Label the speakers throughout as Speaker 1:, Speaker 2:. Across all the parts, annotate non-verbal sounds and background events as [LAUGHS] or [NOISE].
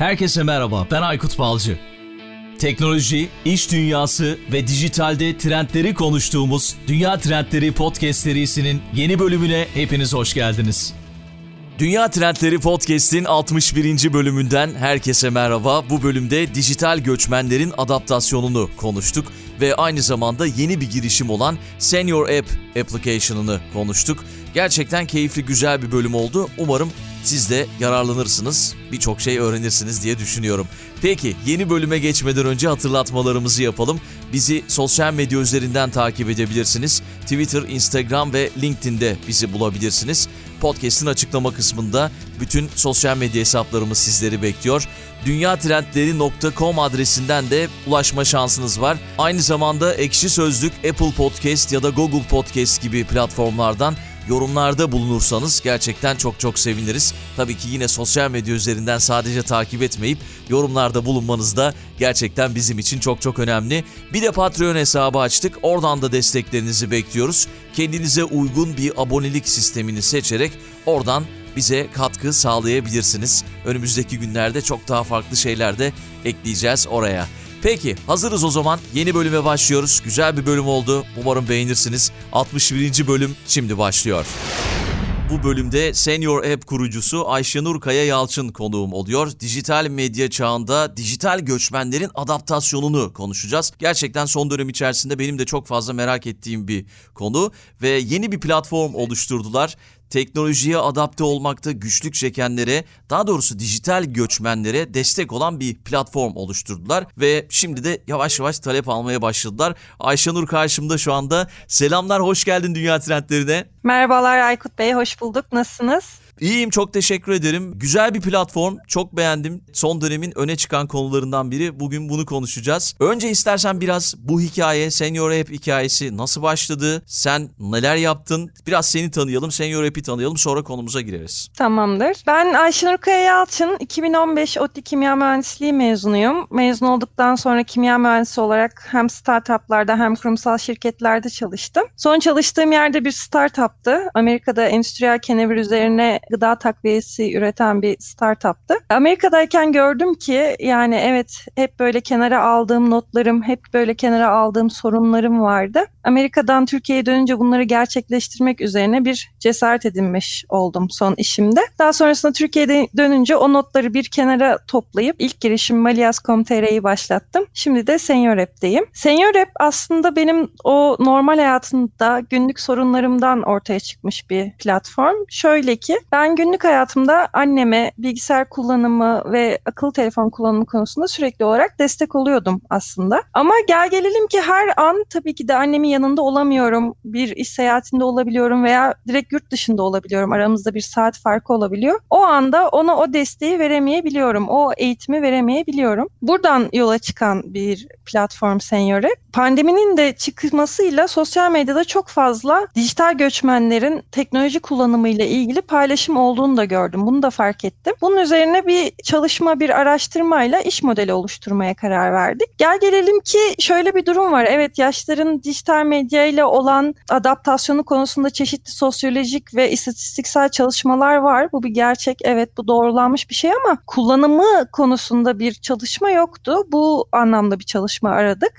Speaker 1: Herkese merhaba, ben Aykut Balcı. Teknoloji, iş dünyası ve dijitalde trendleri konuştuğumuz Dünya Trendleri Podcast serisinin yeni bölümüne hepiniz hoş geldiniz. Dünya Trendleri Podcast'in 61. bölümünden herkese merhaba. Bu bölümde dijital göçmenlerin adaptasyonunu konuştuk ve aynı zamanda yeni bir girişim olan Senior App application'ını konuştuk. Gerçekten keyifli güzel bir bölüm oldu. Umarım siz de yararlanırsınız, birçok şey öğrenirsiniz diye düşünüyorum. Peki yeni bölüme geçmeden önce hatırlatmalarımızı yapalım. Bizi sosyal medya üzerinden takip edebilirsiniz. Twitter, Instagram ve LinkedIn'de bizi bulabilirsiniz. Podcast'in açıklama kısmında bütün sosyal medya hesaplarımız sizleri bekliyor. dünyatrendleri.com adresinden de ulaşma şansınız var. Aynı zamanda Ekşi Sözlük, Apple Podcast ya da Google Podcast gibi platformlardan yorumlarda bulunursanız gerçekten çok çok seviniriz. Tabii ki yine sosyal medya üzerinden sadece takip etmeyip yorumlarda bulunmanız da gerçekten bizim için çok çok önemli. Bir de Patreon hesabı açtık. Oradan da desteklerinizi bekliyoruz. Kendinize uygun bir abonelik sistemini seçerek oradan bize katkı sağlayabilirsiniz. Önümüzdeki günlerde çok daha farklı şeyler de ekleyeceğiz oraya. Peki hazırız o zaman. Yeni bölüme başlıyoruz. Güzel bir bölüm oldu. Umarım beğenirsiniz. 61. bölüm şimdi başlıyor. Bu bölümde Senior App kurucusu Ayşenur Kaya Yalçın konuğum oluyor. Dijital medya çağında dijital göçmenlerin adaptasyonunu konuşacağız. Gerçekten son dönem içerisinde benim de çok fazla merak ettiğim bir konu ve yeni bir platform oluşturdular teknolojiye adapte olmakta güçlük çekenlere, daha doğrusu dijital göçmenlere destek olan bir platform oluşturdular ve şimdi de yavaş yavaş talep almaya başladılar. Ayşenur karşımda şu anda. Selamlar, hoş geldin Dünya Trendlerine.
Speaker 2: Merhabalar Aykut Bey, hoş bulduk. Nasılsınız?
Speaker 1: İyiyim çok teşekkür ederim. Güzel bir platform. Çok beğendim. Son dönemin öne çıkan konularından biri. Bugün bunu konuşacağız. Önce istersen biraz bu hikaye, Senior App hikayesi nasıl başladı? Sen neler yaptın? Biraz seni tanıyalım, Senior App'i tanıyalım. Sonra konumuza gireriz.
Speaker 2: Tamamdır. Ben Ayşenur Kaya Yalçın. 2015 ODTÜ Kimya Mühendisliği mezunuyum. Mezun olduktan sonra kimya mühendisi olarak hem startuplarda hem kurumsal şirketlerde çalıştım. Son çalıştığım yerde bir startuptı. Amerika'da endüstriyel kenevir üzerine gıda takviyesi üreten bir startuptı. Amerika'dayken gördüm ki yani evet hep böyle kenara aldığım notlarım, hep böyle kenara aldığım sorunlarım vardı. Amerika'dan Türkiye'ye dönünce bunları gerçekleştirmek üzerine bir cesaret edinmiş oldum son işimde. Daha sonrasında Türkiye'de dönünce o notları bir kenara toplayıp ilk girişim Malias.com.tr'yi başlattım. Şimdi de Senior App'teyim. Senior App aslında benim o normal hayatımda günlük sorunlarımdan ortaya çıkmış bir platform. Şöyle ki ben günlük hayatımda anneme bilgisayar kullanımı ve akıllı telefon kullanımı konusunda sürekli olarak destek oluyordum aslında. Ama gel gelelim ki her an tabii ki de annemin yanında olamıyorum. Bir iş seyahatinde olabiliyorum veya direkt yurt dışında olabiliyorum. Aramızda bir saat farkı olabiliyor. O anda ona o desteği veremeyebiliyorum. O eğitimi veremeyebiliyorum. Buradan yola çıkan bir platform Senior Pandeminin de çıkmasıyla sosyal medyada çok fazla dijital göçmenlerin teknoloji kullanımıyla ilgili paylaşım olduğunu da gördüm. Bunu da fark ettim. Bunun üzerine bir çalışma, bir araştırmayla iş modeli oluşturmaya karar verdik. Gel gelelim ki şöyle bir durum var. Evet yaşların dijital medya ile olan adaptasyonu konusunda çeşitli sosyolojik ve istatistiksel çalışmalar var. Bu bir gerçek. Evet bu doğrulanmış bir şey ama kullanımı konusunda bir çalışma yoktu. Bu anlamda bir çalışma aradık.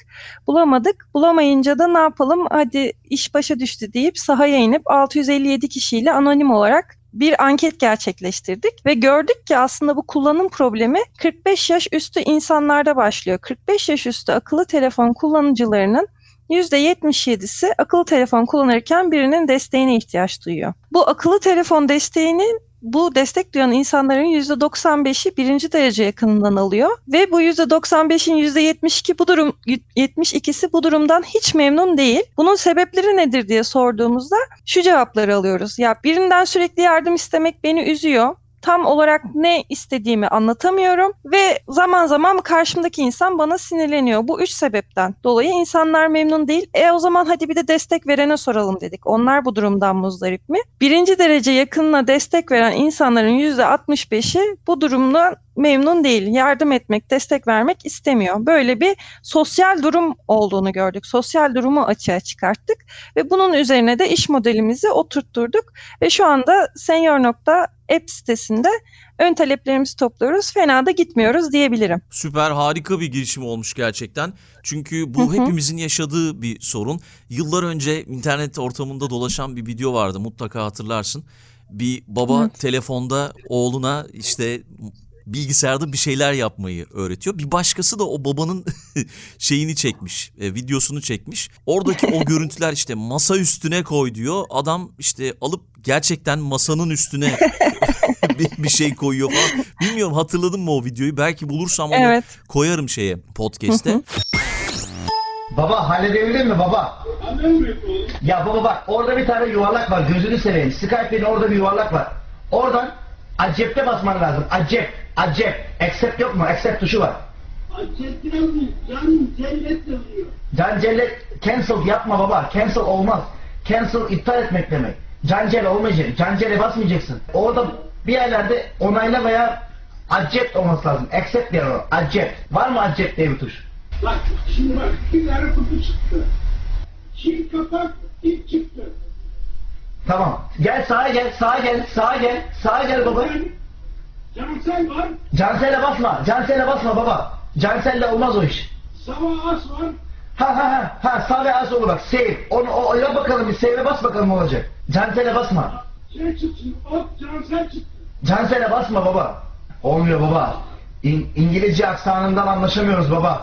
Speaker 2: Bulamadık. Bulamayınca da ne yapalım? Hadi iş başa düştü deyip sahaya inip 657 kişiyle anonim olarak bir anket gerçekleştirdik ve gördük ki aslında bu kullanım problemi 45 yaş üstü insanlarda başlıyor. 45 yaş üstü akıllı telefon kullanıcılarının %77'si akıllı telefon kullanırken birinin desteğine ihtiyaç duyuyor. Bu akıllı telefon desteğini bu destek duyan insanların %95'i birinci derece yakınından alıyor ve bu %95'in %72 bu durum 72'si bu durumdan hiç memnun değil. Bunun sebepleri nedir diye sorduğumuzda şu cevapları alıyoruz. Ya birinden sürekli yardım istemek beni üzüyor tam olarak ne istediğimi anlatamıyorum ve zaman zaman karşımdaki insan bana sinirleniyor. Bu üç sebepten dolayı insanlar memnun değil. E o zaman hadi bir de destek verene soralım dedik. Onlar bu durumdan muzdarip mi? Birinci derece yakınına destek veren insanların %65'i bu durumdan memnun değil. Yardım etmek, destek vermek istemiyor. Böyle bir sosyal durum olduğunu gördük. Sosyal durumu açığa çıkarttık ve bunun üzerine de iş modelimizi oturtturduk ve şu anda Senior app sitesinde ön taleplerimizi topluyoruz. Fena da gitmiyoruz diyebilirim.
Speaker 1: Süper harika bir girişim olmuş gerçekten. Çünkü bu hepimizin yaşadığı bir sorun. Yıllar önce internet ortamında dolaşan bir video vardı mutlaka hatırlarsın. Bir baba evet. telefonda oğluna işte bilgisayarda bir şeyler yapmayı öğretiyor. Bir başkası da o babanın [LAUGHS] şeyini çekmiş, e, videosunu çekmiş. Oradaki o görüntüler işte masa üstüne koy diyor. Adam işte alıp gerçekten masanın üstüne [LAUGHS] bir, bir şey koyuyor falan. Bilmiyorum hatırladın mı o videoyu? Belki bulursam onu evet. koyarım şeye podcast'e.
Speaker 3: Baba halledebilir mi baba? Ya baba bak orada bir tane yuvarlak var gözünü seveyim. Skype'in orada bir yuvarlak var. Oradan Accept'e basman lazım. Accept. Accept. Accept yok mu? Accept tuşu var.
Speaker 4: Accept yazmıyor. Can cellet yazıyor.
Speaker 3: Can cellet. Cancel yapma baba. Cancel olmaz. Cancel iptal etmek demek. Cancel olmayacak. Cancele basmayacaksın. Orada bir yerlerde onayla veya accept olması lazım. Accept diyor o. Accept. Var mı accept diye bir tuş?
Speaker 4: Bak şimdi bak bir tane kutu çıktı. Çift kapak ip çıktı.
Speaker 3: Tamam. Gel sağa gel, sağa gel, sağa gel, sağa gel baba.
Speaker 4: Cansel var.
Speaker 3: Cansel'e basma, Cansel'e basma baba. Cansel'le olmaz o iş.
Speaker 4: Sava as var.
Speaker 3: Ha ha ha, ha sağ ve as olur bak, save. Onu o, yap bakalım bir save'e bas bakalım ne olacak. Cansel'e basma.
Speaker 4: Şey çıktı, ot Cansel çıktı.
Speaker 3: Cansel'e basma baba. Olmuyor baba. İn, İngilizce aksanından anlaşamıyoruz baba.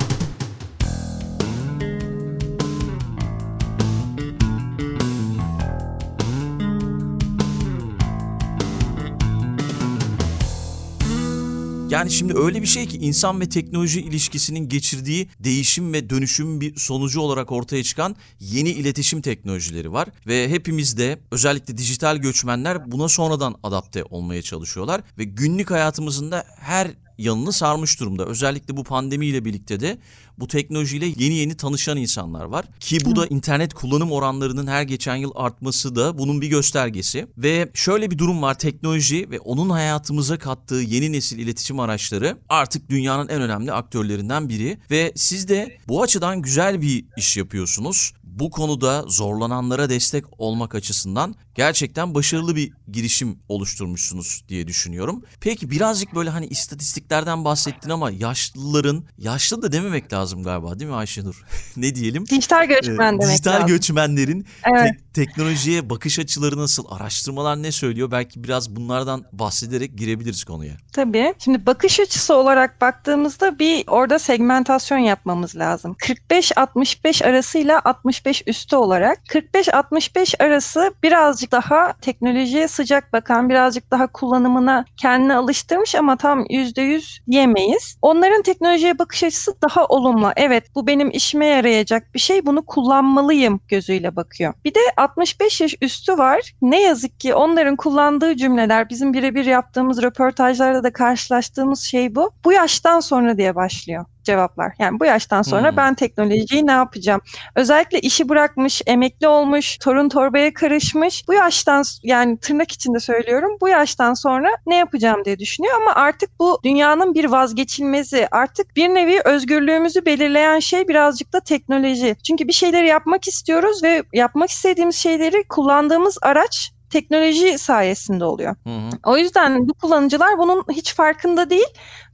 Speaker 1: Yani şimdi öyle bir şey ki insan ve teknoloji ilişkisinin geçirdiği değişim ve dönüşüm bir sonucu olarak ortaya çıkan yeni iletişim teknolojileri var ve hepimiz de özellikle dijital göçmenler buna sonradan adapte olmaya çalışıyorlar ve günlük hayatımızın da her yanını sarmış durumda. Özellikle bu pandemiyle birlikte de bu teknolojiyle yeni yeni tanışan insanlar var. Ki bu da internet kullanım oranlarının her geçen yıl artması da bunun bir göstergesi. Ve şöyle bir durum var teknoloji ve onun hayatımıza kattığı yeni nesil iletişim araçları artık dünyanın en önemli aktörlerinden biri. Ve siz de bu açıdan güzel bir iş yapıyorsunuz bu konuda zorlananlara destek olmak açısından gerçekten başarılı bir girişim oluşturmuşsunuz diye düşünüyorum. Peki birazcık böyle hani istatistiklerden bahsettin ama yaşlıların, yaşlı da dememek lazım galiba değil mi Ayşenur? [LAUGHS] ne diyelim?
Speaker 2: Dijital göçmen ee, demek
Speaker 1: Dijital
Speaker 2: lazım.
Speaker 1: göçmenlerin evet. te- teknolojiye bakış açıları nasıl, araştırmalar ne söylüyor? Belki biraz bunlardan bahsederek girebiliriz konuya.
Speaker 2: Tabii. Şimdi bakış açısı olarak baktığımızda bir orada segmentasyon yapmamız lazım. 45-65 arasıyla 65 üstü olarak 45-65 arası birazcık daha teknolojiye sıcak bakan, birazcık daha kullanımına kendini alıştırmış ama tam %100 diyemeyiz. Onların teknolojiye bakış açısı daha olumlu. Evet bu benim işime yarayacak bir şey bunu kullanmalıyım gözüyle bakıyor. Bir de 65 yaş üstü var. Ne yazık ki onların kullandığı cümleler bizim birebir yaptığımız röportajlarda da karşılaştığımız şey bu. Bu yaştan sonra diye başlıyor cevaplar. Yani bu yaştan sonra hmm. ben teknolojiyi ne yapacağım? Özellikle işi bırakmış, emekli olmuş, torun torbaya karışmış. Bu yaştan yani tırnak içinde söylüyorum. Bu yaştan sonra ne yapacağım diye düşünüyor ama artık bu dünyanın bir vazgeçilmezi. Artık bir nevi özgürlüğümüzü belirleyen şey birazcık da teknoloji. Çünkü bir şeyleri yapmak istiyoruz ve yapmak istediğimiz şeyleri kullandığımız araç teknoloji sayesinde oluyor. Hı hı. O yüzden bu kullanıcılar bunun hiç farkında değil.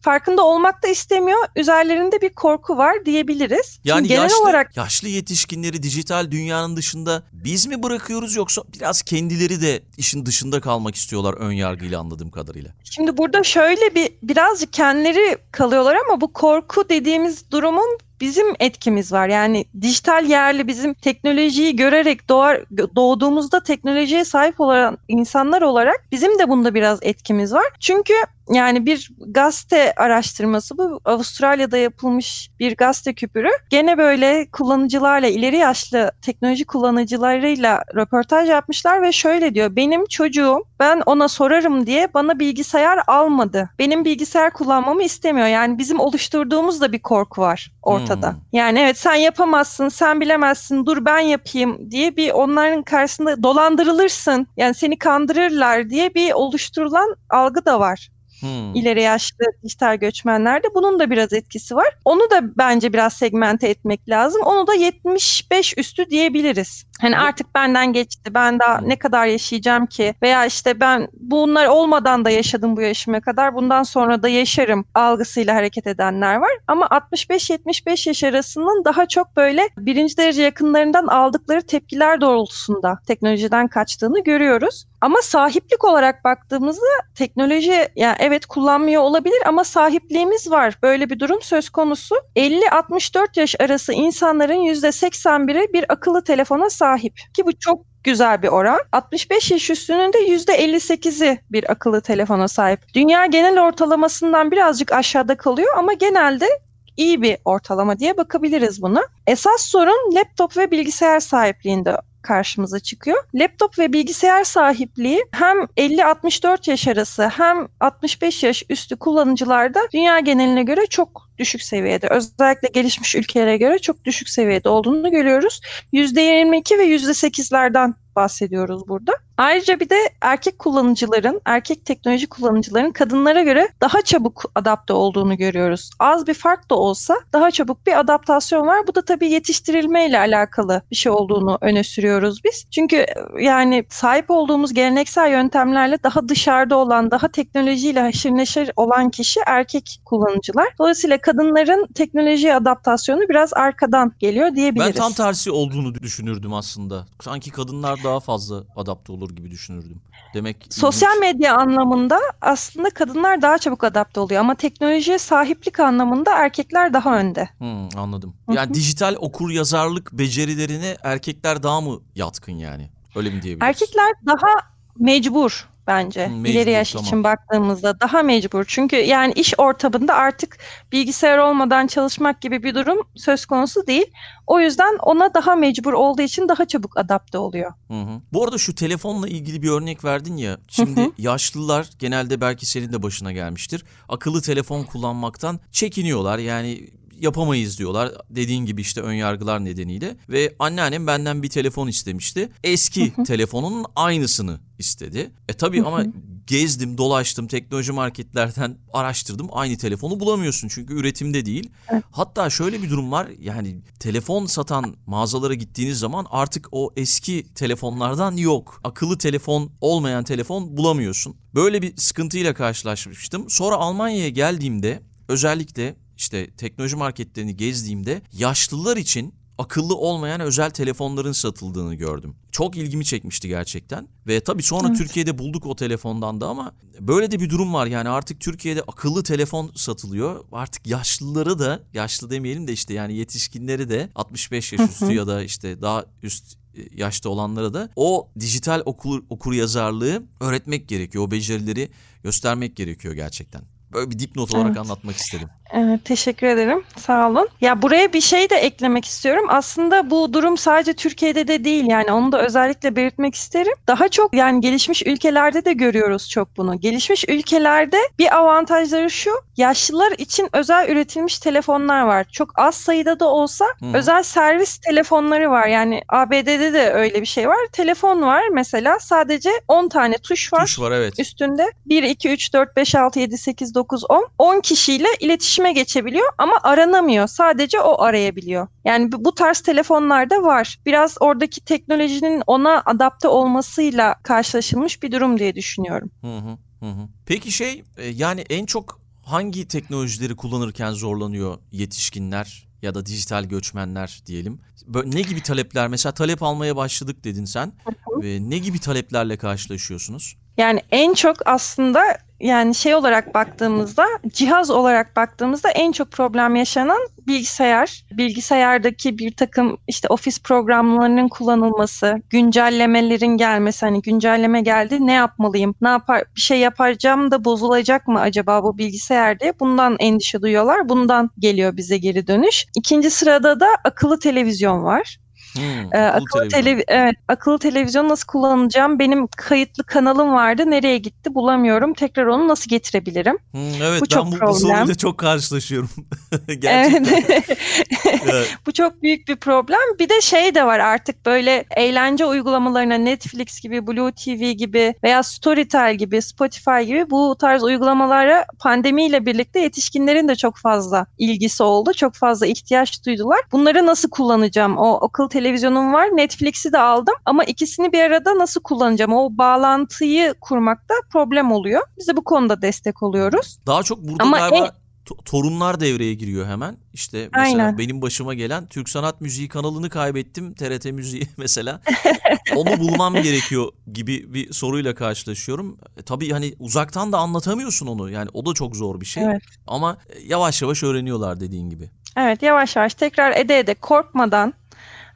Speaker 2: Farkında olmak da istemiyor. Üzerlerinde bir korku var diyebiliriz.
Speaker 1: Yani Şimdi genel yaşlı, olarak yaşlı yetişkinleri dijital dünyanın dışında biz mi bırakıyoruz yoksa biraz kendileri de işin dışında kalmak istiyorlar ön yargıyla anladığım kadarıyla.
Speaker 2: Şimdi burada şöyle bir birazcık kendileri kalıyorlar ama bu korku dediğimiz durumun bizim etkimiz var. Yani dijital yerli bizim teknolojiyi görerek doğar, doğduğumuzda teknolojiye sahip olan insanlar olarak bizim de bunda biraz etkimiz var. Çünkü yani bir gazete araştırması bu Avustralya'da yapılmış bir gazete küpürü. Gene böyle kullanıcılarla ileri yaşlı teknoloji kullanıcılarıyla röportaj yapmışlar ve şöyle diyor. Benim çocuğum ben ona sorarım diye bana bilgisayar almadı. Benim bilgisayar kullanmamı istemiyor. Yani bizim oluşturduğumuz da bir korku var ortada. Hmm. Yani evet sen yapamazsın, sen bilemezsin, dur ben yapayım diye bir onların karşısında dolandırılırsın. Yani seni kandırırlar diye bir oluşturulan algı da var. Hmm. İleri yaşlı dijital göçmenlerde bunun da biraz etkisi var. Onu da bence biraz segmente etmek lazım. Onu da 75 üstü diyebiliriz. Hani artık benden geçti. Ben daha ne kadar yaşayacağım ki? Veya işte ben bunlar olmadan da yaşadım bu yaşıma kadar. Bundan sonra da yaşarım algısıyla hareket edenler var. Ama 65-75 yaş arasının daha çok böyle birinci derece yakınlarından aldıkları tepkiler doğrultusunda teknolojiden kaçtığını görüyoruz. Ama sahiplik olarak baktığımızda teknoloji yani evet kullanmıyor olabilir ama sahipliğimiz var. Böyle bir durum söz konusu. 50-64 yaş arası insanların %81'i bir akıllı telefona sahip. Ki bu çok güzel bir oran. 65 yaş üstünün de %58'i bir akıllı telefona sahip. Dünya genel ortalamasından birazcık aşağıda kalıyor ama genelde iyi bir ortalama diye bakabiliriz buna. Esas sorun laptop ve bilgisayar sahipliğinde karşımıza çıkıyor. Laptop ve bilgisayar sahipliği hem 50-64 yaş arası hem 65 yaş üstü kullanıcılarda dünya geneline göre çok düşük seviyede. Özellikle gelişmiş ülkelere göre çok düşük seviyede olduğunu görüyoruz. %22 ve %8'lerden bahsediyoruz burada. Ayrıca bir de erkek kullanıcıların, erkek teknoloji kullanıcıların kadınlara göre daha çabuk adapte olduğunu görüyoruz. Az bir fark da olsa daha çabuk bir adaptasyon var. Bu da tabii yetiştirilmeyle alakalı bir şey olduğunu öne sürüyoruz biz. Çünkü yani sahip olduğumuz geleneksel yöntemlerle daha dışarıda olan, daha teknolojiyle haşır neşir olan kişi erkek kullanıcılar. Dolayısıyla kadınların teknolojiye adaptasyonu biraz arkadan geliyor diyebiliriz.
Speaker 1: Ben tam tersi olduğunu düşünürdüm aslında. Sanki kadınlar daha fazla adapte olur gibi düşünürdüm. Demek
Speaker 2: sosyal medya anlamında aslında kadınlar daha çabuk adapte oluyor ama teknolojiye sahiplik anlamında erkekler daha önde.
Speaker 1: Hmm, anladım. Yani Hı-hı. dijital okur yazarlık becerilerine erkekler daha mı yatkın yani? Öyle mi diyebiliriz?
Speaker 2: Erkekler daha mecbur bence mecbur, ileri yaş tamam. için baktığımızda daha mecbur. Çünkü yani iş ortamında artık bilgisayar olmadan çalışmak gibi bir durum söz konusu değil. O yüzden ona daha mecbur olduğu için daha çabuk adapte oluyor.
Speaker 1: Hı hı. Bu arada şu telefonla ilgili bir örnek verdin ya. Şimdi hı hı. yaşlılar genelde belki senin de başına gelmiştir. Akıllı telefon kullanmaktan çekiniyorlar. Yani yapamayız diyorlar. Dediğin gibi işte ön yargılar nedeniyle ve anneannem benden bir telefon istemişti. Eski telefonun aynısını istedi. E tabii ama gezdim, dolaştım, teknoloji marketlerden araştırdım. Aynı telefonu bulamıyorsun çünkü üretimde değil. Hatta şöyle bir durum var. Yani telefon satan mağazalara gittiğiniz zaman artık o eski telefonlardan yok. Akıllı telefon olmayan telefon bulamıyorsun. Böyle bir sıkıntıyla karşılaşmıştım. Sonra Almanya'ya geldiğimde özellikle işte teknoloji marketlerini gezdiğimde yaşlılar için akıllı olmayan özel telefonların satıldığını gördüm. Çok ilgimi çekmişti gerçekten. Ve tabii sonra evet. Türkiye'de bulduk o telefondan da ama böyle de bir durum var. Yani artık Türkiye'de akıllı telefon satılıyor. Artık yaşlıları da, yaşlı demeyelim de işte yani yetişkinleri de 65 yaş üstü ya da işte daha üst e, yaşta olanlara da o dijital okur, okur yazarlığı öğretmek gerekiyor. O becerileri göstermek gerekiyor gerçekten. Böyle bir dipnot olarak evet. anlatmak istedim.
Speaker 2: Evet, teşekkür ederim. Sağ olun. Ya buraya bir şey de eklemek istiyorum. Aslında bu durum sadece Türkiye'de de değil yani onu da özellikle belirtmek isterim. Daha çok yani gelişmiş ülkelerde de görüyoruz çok bunu. Gelişmiş ülkelerde bir avantajları şu. Yaşlılar için özel üretilmiş telefonlar var. Çok az sayıda da olsa Hı. özel servis telefonları var. Yani ABD'de de öyle bir şey var. Telefon var mesela sadece 10 tane tuş var.
Speaker 1: Tuş var evet.
Speaker 2: Üstünde 1 2 3 4 5 6 7 8 9 10 10 kişiyle iletişim iletişime geçebiliyor ama aranamıyor. Sadece o arayabiliyor. Yani bu tarz telefonlarda var. Biraz oradaki teknolojinin ona adapte olmasıyla karşılaşılmış bir durum diye düşünüyorum.
Speaker 1: Hı hı hı. Peki şey e, yani en çok hangi teknolojileri kullanırken zorlanıyor yetişkinler ya da dijital göçmenler diyelim? Böyle ne gibi talepler mesela talep almaya başladık dedin sen. Hı hı. Ne gibi taleplerle karşılaşıyorsunuz?
Speaker 2: Yani en çok aslında yani şey olarak baktığımızda cihaz olarak baktığımızda en çok problem yaşanan bilgisayar. Bilgisayardaki bir takım işte ofis programlarının kullanılması, güncellemelerin gelmesi hani güncelleme geldi ne yapmalıyım? Ne yapar bir şey yapacağım da bozulacak mı acaba bu bilgisayar bundan endişe duyuyorlar. Bundan geliyor bize geri dönüş. İkinci sırada da akıllı televizyon var.
Speaker 1: Hmm,
Speaker 2: Ee,
Speaker 1: akıllı
Speaker 2: akıllı,
Speaker 1: televizyon.
Speaker 2: televi- evet, akıllı televizyon nasıl kullanacağım? Benim kayıtlı kanalım vardı. Nereye gitti bulamıyorum. Tekrar onu nasıl getirebilirim?
Speaker 1: Hmm, evet
Speaker 2: Bu
Speaker 1: ben
Speaker 2: çok
Speaker 1: bu, bu
Speaker 2: problem.
Speaker 1: soruyla çok karşılaşıyorum. [LAUGHS] Gerçekten.
Speaker 2: Evet. [LAUGHS] [LAUGHS] Bu çok büyük bir problem. Bir de şey de var artık böyle eğlence uygulamalarına Netflix gibi, Blue TV gibi veya Storytel gibi, Spotify gibi bu tarz uygulamalara pandemiyle birlikte yetişkinlerin de çok fazla ilgisi oldu. Çok fazla ihtiyaç duydular. Bunları nasıl kullanacağım? O akıl televizyonum var. Netflix'i de aldım ama ikisini bir arada nasıl kullanacağım? O bağlantıyı kurmakta problem oluyor. Biz de bu konuda destek oluyoruz.
Speaker 1: Daha çok burada
Speaker 2: Ama
Speaker 1: galiba
Speaker 2: en-
Speaker 1: to- torunlar devreye giriyor hemen. İşte mesela
Speaker 2: Aynen.
Speaker 1: benim başıma gelen Türk Sanat Müziği kanalını kaybettim. TRT Müziği [LAUGHS] mesela. [LAUGHS] Onu bulmam gerekiyor gibi bir soruyla karşılaşıyorum. E, tabii hani uzaktan da anlatamıyorsun onu. Yani o da çok zor bir şey.
Speaker 2: Evet.
Speaker 1: Ama e, yavaş yavaş öğreniyorlar dediğin gibi.
Speaker 2: Evet yavaş yavaş tekrar ede ede korkmadan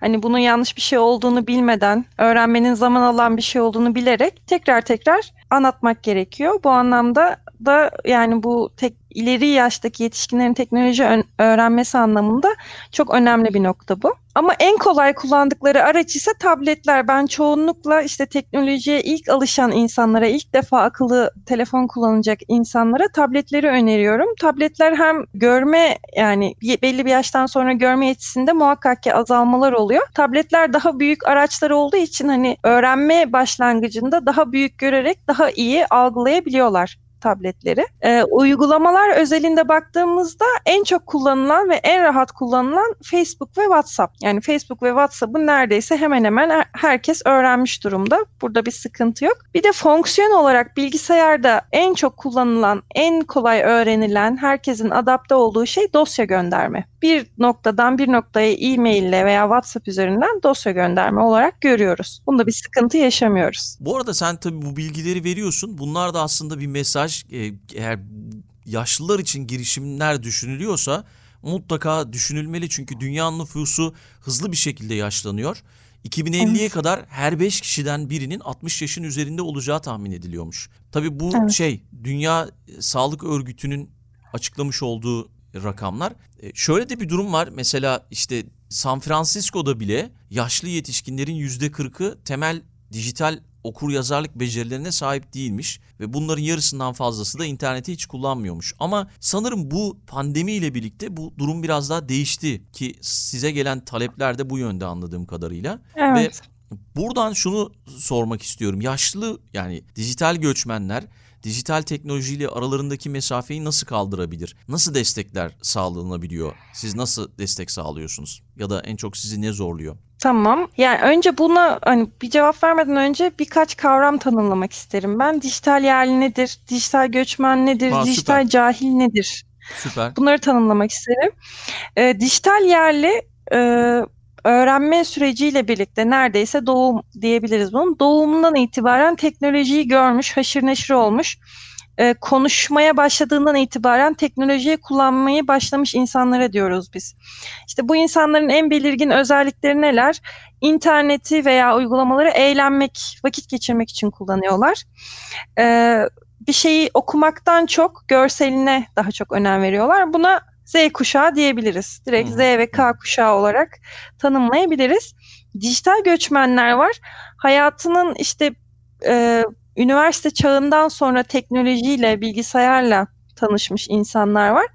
Speaker 2: hani bunun yanlış bir şey olduğunu bilmeden öğrenmenin zaman alan bir şey olduğunu bilerek tekrar tekrar anlatmak gerekiyor. Bu anlamda da yani bu tek ileri yaştaki yetişkinlerin teknoloji öğrenmesi anlamında çok önemli bir nokta bu. Ama en kolay kullandıkları araç ise tabletler. Ben çoğunlukla işte teknolojiye ilk alışan insanlara, ilk defa akıllı telefon kullanacak insanlara tabletleri öneriyorum. Tabletler hem görme yani belli bir yaştan sonra görme yetisinde muhakkak ki azalmalar oluyor. Tabletler daha büyük araçlar olduğu için hani öğrenme başlangıcında daha büyük görerek daha iyi algılayabiliyorlar tabletleri. Ee, uygulamalar özelinde baktığımızda en çok kullanılan ve en rahat kullanılan Facebook ve WhatsApp. Yani Facebook ve WhatsApp'ı neredeyse hemen hemen her- herkes öğrenmiş durumda. Burada bir sıkıntı yok. Bir de fonksiyon olarak bilgisayarda en çok kullanılan, en kolay öğrenilen, herkesin adapte olduğu şey dosya gönderme. Bir noktadan bir noktaya e-mail ile veya WhatsApp üzerinden dosya gönderme olarak görüyoruz. Bunda bir sıkıntı yaşamıyoruz.
Speaker 1: Bu arada sen tabii bu bilgileri veriyorsun. Bunlar da aslında bir mesaj. Ee, Eğer yaşlılar için girişimler düşünülüyorsa mutlaka düşünülmeli. Çünkü dünya nüfusu hızlı bir şekilde yaşlanıyor. 2050'ye
Speaker 2: Evet.
Speaker 1: kadar her 5 kişiden birinin 60 yaşın üzerinde olacağı tahmin ediliyormuş. Tabii bu
Speaker 2: Evet.
Speaker 1: şey Dünya Sağlık Örgütü'nün açıklamış olduğu rakamlar. E, Şöyle de bir durum var. Mesela işte San Francisco'da bile yaşlı yetişkinlerin %40'ı temel dijital okur yazarlık becerilerine sahip değilmiş ve bunların yarısından fazlası da interneti hiç kullanmıyormuş. Ama sanırım bu pandemiyle birlikte bu durum biraz daha değişti ki size gelen talepler de bu yönde anladığım kadarıyla.
Speaker 2: Evet.
Speaker 1: Buradan şunu sormak istiyorum. Yaşlı yani dijital göçmenler dijital teknolojiyle aralarındaki mesafeyi nasıl kaldırabilir? Nasıl destekler sağlanabiliyor? Siz nasıl destek sağlıyorsunuz? Ya da en çok sizi ne zorluyor?
Speaker 2: Tamam. Yani önce buna hani bir cevap vermeden önce birkaç kavram tanımlamak isterim ben. Dijital yerli nedir? Dijital göçmen nedir?
Speaker 1: Aa,
Speaker 2: dijital
Speaker 1: süper.
Speaker 2: cahil nedir?
Speaker 1: Süper.
Speaker 2: Bunları tanımlamak isterim. Ee, dijital yerli e, öğrenme süreciyle birlikte neredeyse doğum diyebiliriz bunun. Doğumundan itibaren teknolojiyi görmüş, haşır neşir olmuş. E, konuşmaya başladığından itibaren teknolojiyi kullanmayı başlamış insanlara diyoruz biz. İşte bu insanların en belirgin özellikleri neler? İnterneti veya uygulamaları eğlenmek, vakit geçirmek için kullanıyorlar. Ee, bir şeyi okumaktan çok görseline daha çok önem veriyorlar. Buna Z kuşağı diyebiliriz. Direkt. Z ve K kuşağı olarak tanımlayabiliriz. Dijital göçmenler var. Hayatının işte e, üniversite çağından sonra teknolojiyle, bilgisayarla tanışmış insanlar var.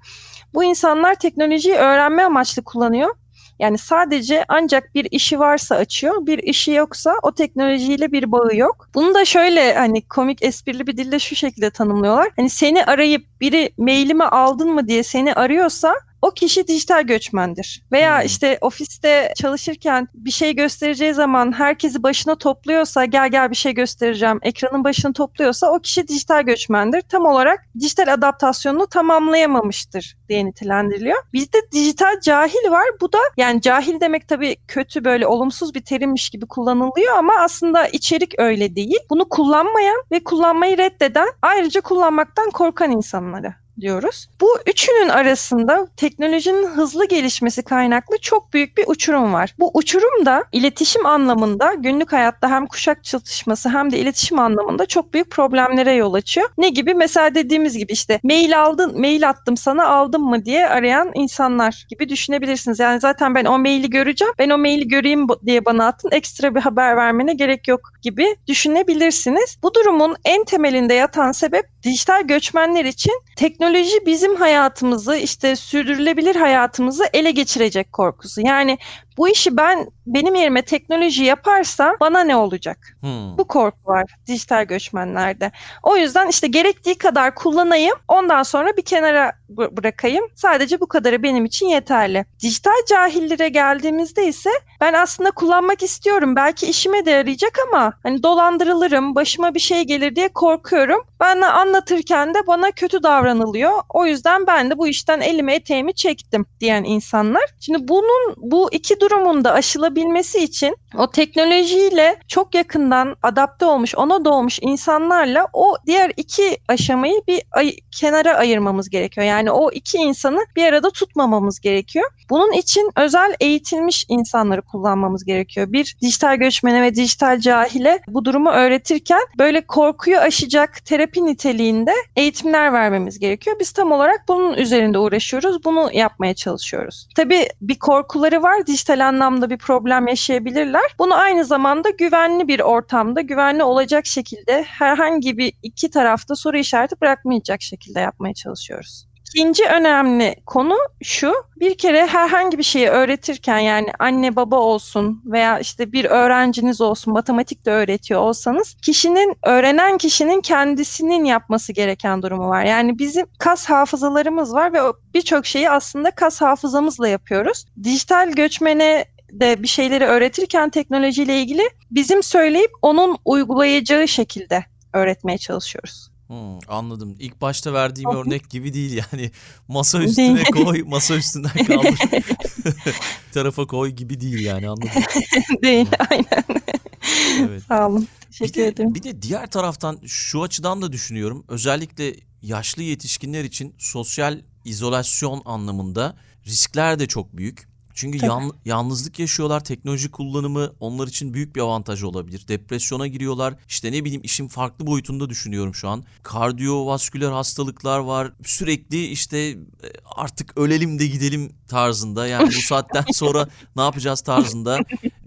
Speaker 2: Bu insanlar teknolojiyi öğrenme amaçlı kullanıyor. Yani sadece ancak bir işi varsa açıyor, bir işi yoksa o teknolojiyle bir bağı yok. Bunu da şöyle hani komik esprili bir dille şu şekilde tanımlıyorlar. Hani seni arayıp biri mailimi aldın mı diye seni arıyorsa o kişi dijital göçmendir. Veya
Speaker 1: Hmm.
Speaker 2: işte ofiste çalışırken bir şey göstereceği zaman herkesi başına topluyorsa gel gel bir şey göstereceğim ekranın başını topluyorsa o kişi dijital göçmendir. Tam olarak dijital adaptasyonunu tamamlayamamıştır diye nitelendiriliyor. Bizde dijital cahil var. Bu da yani cahil demek tabii kötü böyle olumsuz bir terimmiş gibi kullanılıyor ama aslında içerik öyle değil. Bunu kullanmayan ve kullanmayı reddeden ayrıca kullanmaktan korkan insanlara diyoruz. Bu üçünün arasında teknolojinin hızlı gelişmesi kaynaklı çok büyük bir uçurum var. Bu uçurum da iletişim anlamında günlük hayatta hem kuşak çatışması hem de iletişim anlamında çok büyük problemlere yol açıyor. Ne gibi? Mesela dediğimiz gibi işte mail aldın, mail attım sana aldım mı diye arayan insanlar gibi düşünebilirsiniz. Yani zaten ben o maili göreceğim. Ben o maili göreyim diye bana attın. Ekstra bir haber vermene gerek yok gibi düşünebilirsiniz. Bu durumun en temelinde yatan sebep dijital göçmenler için teknoloji bizim hayatımızı işte sürdürülebilir hayatımızı ele geçirecek korkusu. Yani bu işi ben benim yerime teknoloji yaparsam bana ne olacak? Hmm. Bu korku var dijital göçmenlerde. O yüzden işte gerektiği kadar kullanayım ondan sonra bir kenara bırakayım. Sadece bu kadarı benim için yeterli. Dijital cahillere geldiğimizde ise ben aslında kullanmak istiyorum. Belki işime de yarayacak ama hani dolandırılırım, başıma bir şey gelir diye korkuyorum. Ben anlatırken de bana kötü davranılıyor. O yüzden ben de bu işten elimi eteğimi çektim diyen insanlar. Şimdi bunun bu iki durumunda aşılabilmesi için o teknolojiyle çok yakından adapte olmuş, ona doğmuş insanlarla o diğer iki aşamayı bir ay- kenara ayırmamız gerekiyor. Yani o iki insanı bir arada tutmamamız gerekiyor. Bunun için özel eğitilmiş insanları kullanmamız gerekiyor. Bir dijital göçmene ve dijital cahile bu durumu öğretirken böyle korkuyu aşacak terapi niteliğinde eğitimler vermemiz gerekiyor. Biz tam olarak bunun üzerinde uğraşıyoruz. Bunu yapmaya çalışıyoruz. Tabii bir korkuları var. Dijital anlamda bir problem yaşayabilirler. Bunu aynı zamanda güvenli bir ortamda, güvenli olacak şekilde herhangi bir iki tarafta soru işareti bırakmayacak şekilde yapmaya çalışıyoruz. İkinci önemli konu şu. Bir kere herhangi bir şeyi öğretirken yani anne baba olsun veya işte bir öğrenciniz olsun matematik de öğretiyor olsanız kişinin öğrenen kişinin kendisinin yapması gereken durumu var. Yani bizim kas hafızalarımız var ve birçok şeyi aslında kas hafızamızla yapıyoruz. Dijital göçmene de bir şeyleri öğretirken teknolojiyle ilgili bizim söyleyip onun uygulayacağı şekilde öğretmeye çalışıyoruz.
Speaker 1: Hmm, anladım. İlk başta verdiğim örnek gibi değil yani. [LAUGHS] Masa üstüne koy, masa üstünden [LAUGHS] kaldır. [LAUGHS] tarafa koy gibi değil yani anladım.
Speaker 2: değil, aynen. Evet. Sağ olun.
Speaker 1: Teşekkür bir de, ederim. Bir de diğer taraftan şu açıdan da düşünüyorum. Özellikle yaşlı yetişkinler için sosyal izolasyon anlamında riskler de çok büyük. Çünkü yan, yalnızlık yaşıyorlar. Teknoloji kullanımı onlar için büyük bir avantaj olabilir. Depresyona giriyorlar. İşte ne bileyim işin farklı boyutunda düşünüyorum şu an. Kardiyovasküler hastalıklar var. Sürekli işte e, artık ölelim de gidelim tarzında. Yani bu saatten sonra [LAUGHS] ne yapacağız tarzında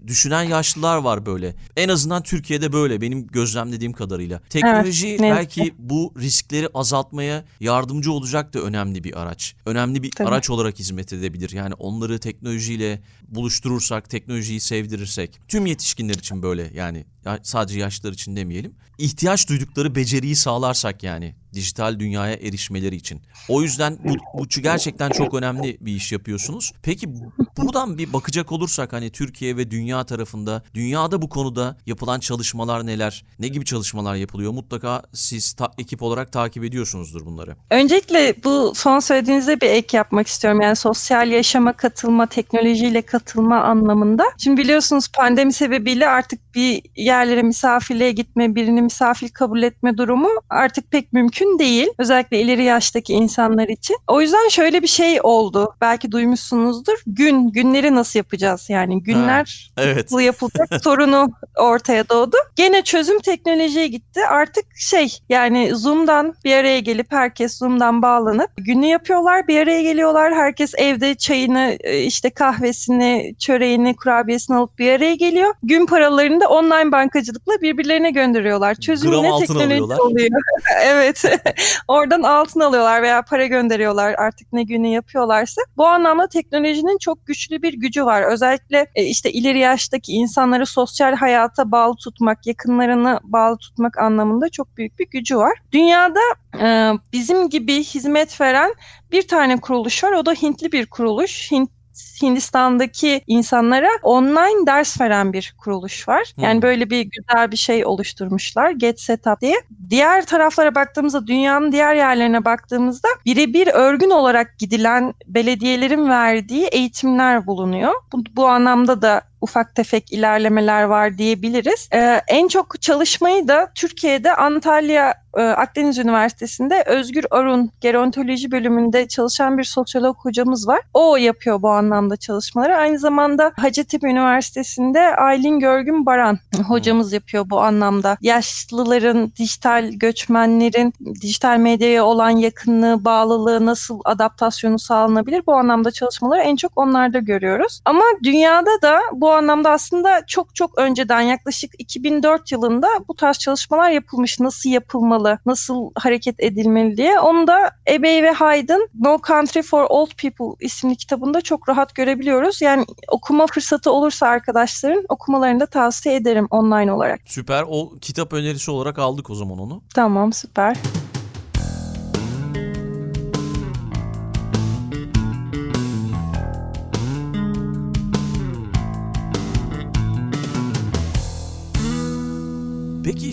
Speaker 1: düşünen yaşlılar var böyle. En azından Türkiye'de böyle benim gözlemlediğim kadarıyla. Teknoloji evet, belki bu riskleri azaltmaya yardımcı olacak da önemli bir araç. Önemli bir Tabii. araç olarak hizmet edebilir. Yani onları teknolojiyle buluşturursak, teknolojiyi sevdirirsek. Tüm yetişkinler için böyle yani sadece yaşlılar için demeyelim. İhtiyaç duydukları beceriyi sağlarsak yani dijital dünyaya erişmeleri için. O yüzden bu, bu gerçekten çok önemli bir iş yapıyorsunuz. Peki buradan bir bakacak olursak hani Türkiye ve dünya tarafında dünyada bu konuda yapılan çalışmalar neler? Ne gibi çalışmalar yapılıyor? Mutlaka siz ta- ekip olarak takip ediyorsunuzdur bunları.
Speaker 2: Öncelikle bu son söylediğinizde bir ek yapmak istiyorum. Yani sosyal yaşama katılma, teknolojiyle katılma anlamında. Şimdi biliyorsunuz pandemi sebebiyle artık bir yerlere misafirliğe gitme, birini misafir kabul etme durumu artık pek mümkün değil. Özellikle ileri yaştaki insanlar için. O yüzden şöyle bir şey oldu. Belki duymuşsunuzdur. Gün, günleri nasıl yapacağız? Yani günler ha, evet. nasıl yapılacak [LAUGHS] sorunu ortaya doğdu. Gene çözüm teknolojiye gitti. Artık şey yani Zoom'dan bir araya gelip herkes Zoom'dan bağlanıp günü yapıyorlar. Bir araya geliyorlar. Herkes evde çayını, e, işte kahvesini, çöreğini, kurabiyesini alıp bir araya geliyor. Gün paralarını da online bankacılıkla birbirlerine gönderiyorlar. Çözüm Gram ne teknoloji oluyor. [LAUGHS] evet. [LAUGHS] Oradan altın alıyorlar veya para gönderiyorlar artık ne günü yapıyorlarsa. Bu anlamda teknolojinin çok güçlü bir gücü var. Özellikle e, işte ileri yaştaki insanları sosyal hayata bağlı tutmak, yakınlarını bağlı tutmak anlamında çok büyük bir gücü var. Dünyada e, bizim gibi hizmet veren bir tane kuruluş var. O da Hintli bir kuruluş. Hint Hindistan'daki insanlara online ders veren bir kuruluş var. Yani hmm. böyle bir güzel bir şey oluşturmuşlar. Get Setup diye. Diğer taraflara baktığımızda, dünyanın diğer yerlerine baktığımızda birebir örgün olarak gidilen belediyelerin verdiği eğitimler bulunuyor. Bu, bu anlamda da ufak tefek ilerlemeler var diyebiliriz. Ee, en çok çalışmayı da Türkiye'de Antalya e, Akdeniz Üniversitesi'nde Özgür Arun gerontoloji bölümünde çalışan bir sosyolog hocamız var. O yapıyor bu anlamda çalışmaları. Aynı zamanda Hacettepe Üniversitesi'nde Aylin Görgün Baran hocamız yapıyor bu anlamda. Yaşlıların, dijital göçmenlerin dijital medyaya olan yakınlığı, bağlılığı nasıl adaptasyonu sağlanabilir? Bu anlamda çalışmaları en çok onlarda görüyoruz. Ama dünyada da bu anlamda aslında çok çok önceden yaklaşık 2004 yılında bu tarz çalışmalar yapılmış. Nasıl yapılmalı, nasıl hareket edilmeli diye. Onu da Ebey ve Haydn No Country for Old People isimli kitabında çok rahat görebiliyoruz. Yani okuma fırsatı olursa arkadaşların okumalarını da tavsiye ederim online olarak.
Speaker 1: Süper. O kitap önerisi olarak aldık o zaman onu.
Speaker 2: Tamam süper.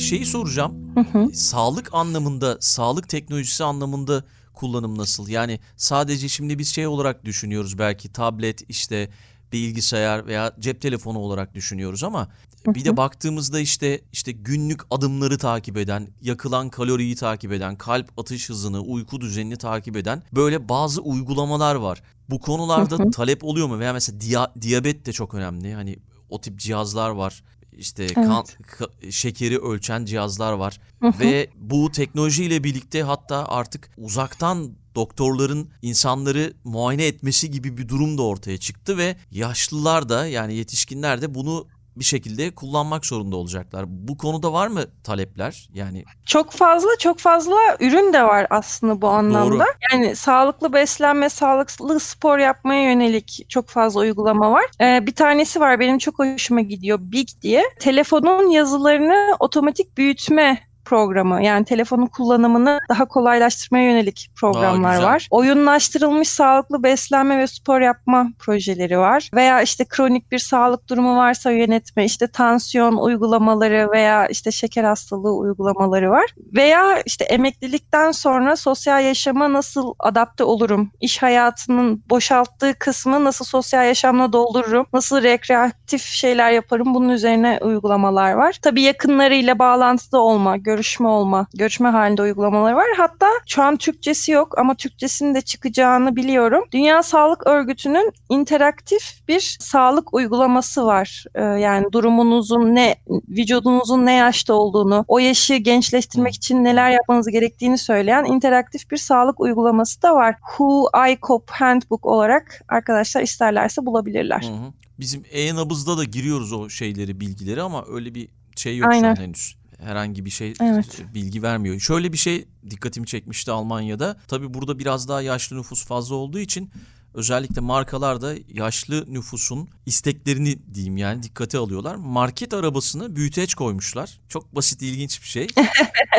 Speaker 1: Şeyi soracağım.
Speaker 2: Hı hı.
Speaker 1: Sağlık anlamında, sağlık teknolojisi anlamında kullanım nasıl? Yani sadece şimdi biz şey olarak düşünüyoruz belki tablet işte bilgisayar veya cep telefonu olarak düşünüyoruz ama bir de baktığımızda işte işte günlük adımları takip eden, yakılan kaloriyi takip eden, kalp atış hızını, uyku düzenini takip eden böyle bazı uygulamalar var. Bu konularda talep oluyor mu? Veya mesela diya- diyabet de çok önemli. Hani o tip cihazlar var. İşte kan, ka- şekeri ölçen cihazlar var. Ve bu teknolojiyle birlikte hatta artık uzaktan doktorların insanları muayene etmesi gibi bir durum da ortaya çıktı ve yaşlılar da yani yetişkinler de bunu bir şekilde kullanmak zorunda olacaklar. Bu konuda var mı talepler? Yani
Speaker 2: Çok fazla çok fazla ürün de var aslında bu anlamda. Yani sağlıklı beslenme, sağlıklı spor yapmaya yönelik çok fazla uygulama var. Ee, bir tanesi var benim çok hoşuma gidiyor Big diye. Telefonun yazılarını otomatik büyütme programı yani telefonun kullanımını daha kolaylaştırmaya yönelik programlar
Speaker 1: güzel.
Speaker 2: var. Oyunlaştırılmış sağlıklı beslenme ve spor yapma projeleri var. Veya işte kronik bir sağlık durumu varsa yönetme, işte tansiyon uygulamaları veya işte şeker hastalığı uygulamaları var. Veya işte emeklilikten sonra sosyal yaşama nasıl adapte olurum? İş hayatının boşalttığı kısmı nasıl sosyal yaşamla doldururum? Nasıl rekreatif şeyler yaparım? Bunun üzerine uygulamalar var. Tabii yakınlarıyla bağlantıda olma, görüşme olma, görüşme halinde uygulamaları var. Hatta şu an Türkçesi yok ama Türkçesinin de çıkacağını biliyorum. Dünya Sağlık Örgütü'nün interaktif bir sağlık uygulaması var. Ee, yani durumunuzun ne, vücudunuzun ne yaşta olduğunu, o yaşı gençleştirmek için neler yapmanız gerektiğini söyleyen interaktif bir sağlık uygulaması da var. Who I Cop Handbook olarak arkadaşlar isterlerse bulabilirler.
Speaker 1: Hı hı. Bizim e-nabızda da giriyoruz o şeyleri, bilgileri ama öyle bir şey yok
Speaker 2: Aynen.
Speaker 1: şu an henüz. Herhangi bir şey
Speaker 2: Evet.
Speaker 1: bilgi vermiyor. Şöyle bir şey dikkatimi çekmişti Almanya'da. Tabii burada biraz daha yaşlı nüfus fazla olduğu için özellikle markalar da yaşlı nüfusun isteklerini diyeyim yani dikkate alıyorlar. Market arabasını büyüteç koymuşlar. Çok basit ilginç bir şey. [LAUGHS]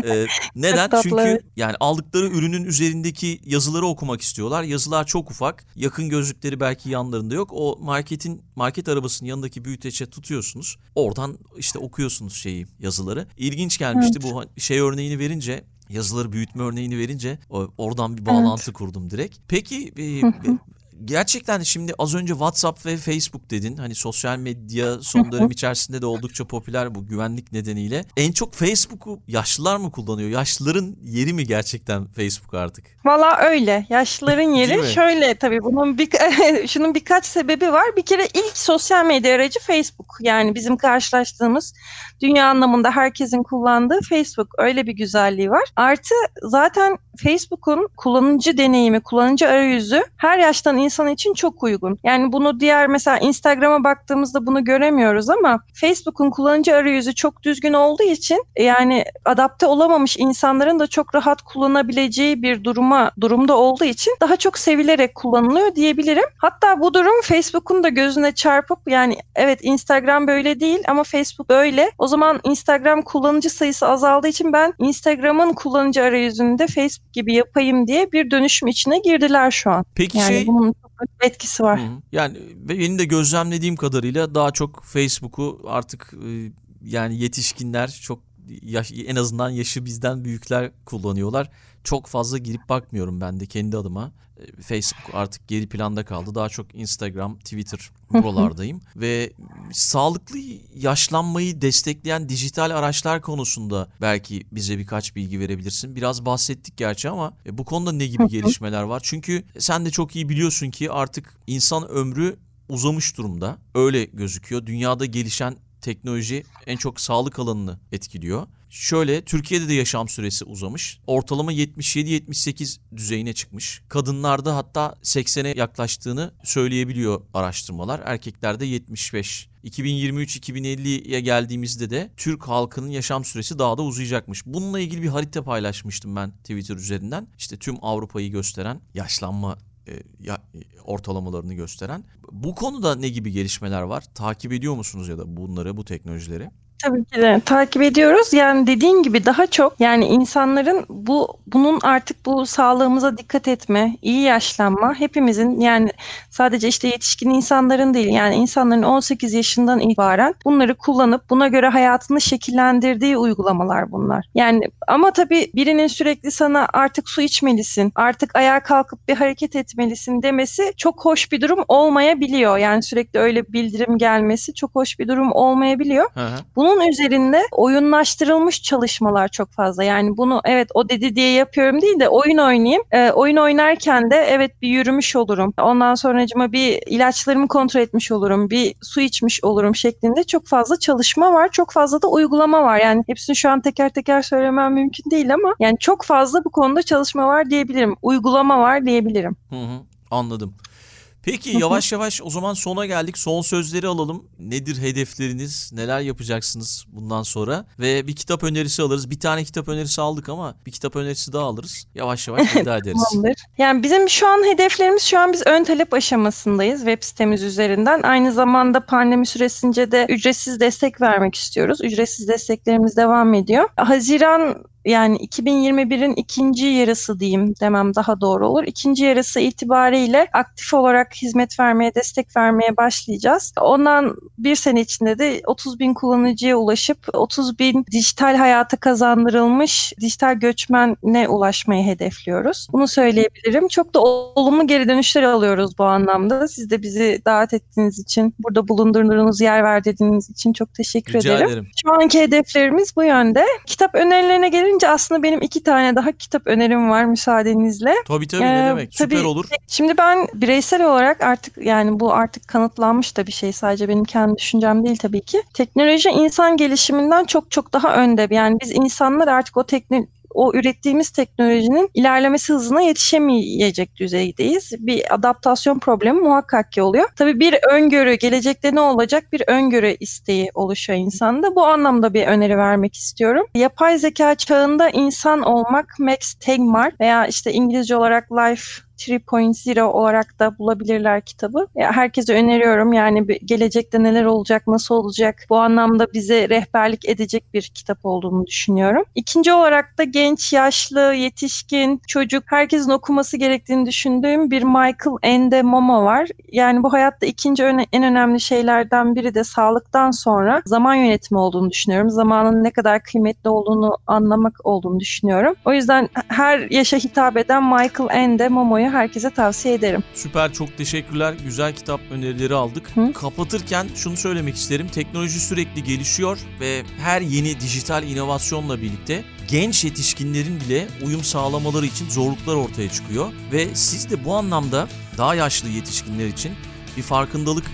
Speaker 1: Ee, neden? Çünkü
Speaker 2: evet.
Speaker 1: yani aldıkları ürünün üzerindeki yazıları okumak istiyorlar. Yazılar çok ufak. Yakın gözlükleri belki yanlarında yok. O marketin market arabasının yanındaki büyüteçe tutuyorsunuz. Oradan işte okuyorsunuz şeyi, yazıları. İlginç gelmişti bu şey örneğini verince yazıları büyütme örneğini verince oradan bir bağlantı kurdum direkt. Peki e, e, gerçekten şimdi az önce WhatsApp ve Facebook dedin. Hani sosyal medya son [LAUGHS] dönem içerisinde de oldukça popüler bu güvenlik nedeniyle. En çok Facebook'u yaşlılar mı kullanıyor? Yaşlıların yeri mi gerçekten Facebook artık?
Speaker 2: Valla öyle. Yaşlıların yeri şöyle tabii bunun bir, [LAUGHS] şunun birkaç sebebi var. Bir kere ilk sosyal medya aracı Facebook. Yani bizim karşılaştığımız dünya anlamında herkesin kullandığı Facebook. Öyle bir güzelliği var. Artı zaten Facebook'un kullanıcı deneyimi, kullanıcı arayüzü her yaştan insan için çok uygun. Yani bunu diğer mesela Instagram'a baktığımızda bunu göremiyoruz ama Facebook'un kullanıcı arayüzü çok düzgün olduğu için yani adapte olamamış insanların da çok rahat kullanabileceği bir duruma durumda olduğu için daha çok sevilerek kullanılıyor diyebilirim. Hatta bu durum Facebook'un da gözüne çarpıp yani evet Instagram böyle değil ama Facebook böyle. O zaman Instagram kullanıcı sayısı azaldığı için ben Instagram'ın kullanıcı arayüzünde Facebook gibi yapayım diye bir dönüşüm içine girdiler şu an.
Speaker 1: Peki
Speaker 2: Yani
Speaker 1: şey
Speaker 2: bunun etkisi var.
Speaker 1: Hı hı. Yani ve benim de gözlemlediğim kadarıyla daha çok Facebook'u artık e, yani yetişkinler çok yaş, en azından yaşı bizden büyükler kullanıyorlar. Çok fazla girip bakmıyorum ben de kendi adıma. E, Facebook artık geri planda kaldı. Daha çok Instagram, Twitter buralardayım ve sağlıklı yaşlanmayı destekleyen dijital araçlar konusunda belki bize birkaç bilgi verebilirsin. Biraz bahsettik gerçi ama e, bu konuda ne gibi gelişmeler var? Çünkü sen de çok iyi biliyorsun ki artık insan ömrü uzamış durumda. Öyle gözüküyor. Dünyada gelişen teknoloji en çok sağlık alanını etkiliyor. Şöyle Türkiye'de de yaşam süresi uzamış. Ortalama 77-78 düzeyine çıkmış. Kadınlarda hatta 80'e yaklaştığını söyleyebiliyor araştırmalar. Erkeklerde 75. 2023-2050'ye geldiğimizde de Türk halkının yaşam süresi daha da uzayacakmış. Bununla ilgili bir harita paylaşmıştım ben Twitter üzerinden. İşte tüm Avrupa'yı gösteren yaşlanma e, ya, e, ortalamalarını gösteren. Bu konuda ne gibi gelişmeler var? Takip ediyor musunuz ya da bunları, bu teknolojileri?
Speaker 2: Tabii ki de takip ediyoruz. Yani dediğin gibi daha çok yani insanların bu bunun artık bu sağlığımıza dikkat etme, iyi yaşlanma hepimizin yani sadece işte yetişkin insanların değil yani insanların 18 yaşından itibaren bunları kullanıp buna göre hayatını şekillendirdiği uygulamalar bunlar. Yani ama tabii birinin sürekli sana artık su içmelisin, artık ayağa kalkıp bir hareket etmelisin demesi çok hoş bir durum olmayabiliyor. Yani sürekli öyle bildirim gelmesi çok hoş bir durum olmayabiliyor.
Speaker 1: Hı hı.
Speaker 2: Bunun üzerinde oyunlaştırılmış çalışmalar çok fazla. Yani bunu evet o dedi diye yapıyorum değil de oyun oynayayım. Ee, oyun oynarken de evet bir yürümüş olurum. Ondan sonracıma bir ilaçlarımı kontrol etmiş olurum. Bir su içmiş olurum şeklinde çok fazla çalışma var. Çok fazla da uygulama var. Yani hepsini şu an teker teker söylemem mümkün değil ama yani çok fazla bu konuda çalışma var diyebilirim. Uygulama var diyebilirim.
Speaker 1: Hı hı, anladım. Peki yavaş yavaş o zaman sona geldik. Son sözleri alalım. Nedir hedefleriniz? Neler yapacaksınız bundan sonra? Ve bir kitap önerisi alırız. Bir tane kitap önerisi aldık ama bir kitap önerisi daha alırız. Yavaş yavaş veda ederiz.
Speaker 2: Tamamdır. Yani bizim şu an hedeflerimiz şu an biz ön talep aşamasındayız web sitemiz üzerinden. Aynı zamanda pandemi süresince de ücretsiz destek vermek istiyoruz. Ücretsiz desteklerimiz devam ediyor. Haziran yani 2021'in ikinci yarısı diyeyim demem daha doğru olur. İkinci yarısı itibariyle aktif olarak hizmet vermeye, destek vermeye başlayacağız. Ondan bir sene içinde de 30 bin kullanıcıya ulaşıp 30 bin dijital hayata kazandırılmış dijital göçmene ulaşmayı hedefliyoruz. Bunu söyleyebilirim. Çok da olumlu geri dönüşler alıyoruz bu anlamda. Siz de bizi davet ettiğiniz için, burada bulundurduğunuz yer verdiğiniz için çok teşekkür
Speaker 1: Rica
Speaker 2: ederim.
Speaker 1: ederim.
Speaker 2: Şu anki hedeflerimiz bu yönde. Kitap önerilerine gelince aslında benim iki tane daha kitap önerim var müsaadenizle.
Speaker 1: Tabii tabii ne
Speaker 2: Ee,
Speaker 1: demek. Süper
Speaker 2: tabii,
Speaker 1: olur.
Speaker 2: Şimdi ben bireysel olarak artık yani bu artık kanıtlanmış da bir şey sadece benim kendi düşüncem değil tabii ki. Teknoloji insan gelişiminden çok çok daha önde. Yani biz insanlar artık o teknoloji o ürettiğimiz teknolojinin ilerlemesi hızına yetişemeyecek düzeydeyiz. Bir adaptasyon problemi muhakkak ki oluyor. Tabii bir öngörü, gelecekte ne olacak bir öngörü isteği oluşuyor insanda. Bu anlamda bir öneri vermek istiyorum. Yapay zeka çağında insan olmak Max Tegmark veya işte İngilizce olarak Life 3.0 olarak da bulabilirler kitabı. Ya herkese öneriyorum. Yani gelecekte neler olacak, nasıl olacak bu anlamda bize rehberlik edecek bir kitap olduğunu düşünüyorum. İkinci olarak da genç, yaşlı, yetişkin, çocuk herkesin okuması gerektiğini düşündüğüm bir Michael Ende Momo var. Yani bu hayatta ikinci en önemli şeylerden biri de sağlıktan sonra zaman yönetimi olduğunu düşünüyorum. Zamanın ne kadar kıymetli olduğunu anlamak olduğunu düşünüyorum. O yüzden her yaşa hitap eden Michael Ende Momo'yu herkese tavsiye ederim.
Speaker 1: Süper çok teşekkürler. Güzel kitap önerileri aldık.
Speaker 2: Hı.
Speaker 1: Kapatırken şunu söylemek isterim. Teknoloji sürekli gelişiyor ve her yeni dijital inovasyonla birlikte genç yetişkinlerin bile uyum sağlamaları için zorluklar ortaya çıkıyor. Ve siz de bu anlamda daha yaşlı yetişkinler için bir farkındalık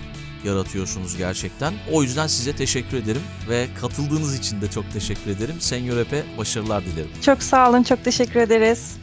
Speaker 1: yaratıyorsunuz gerçekten. O yüzden size teşekkür ederim ve katıldığınız için de çok teşekkür ederim. Senyor Epe başarılar dilerim.
Speaker 2: Çok sağ olun, çok teşekkür ederiz.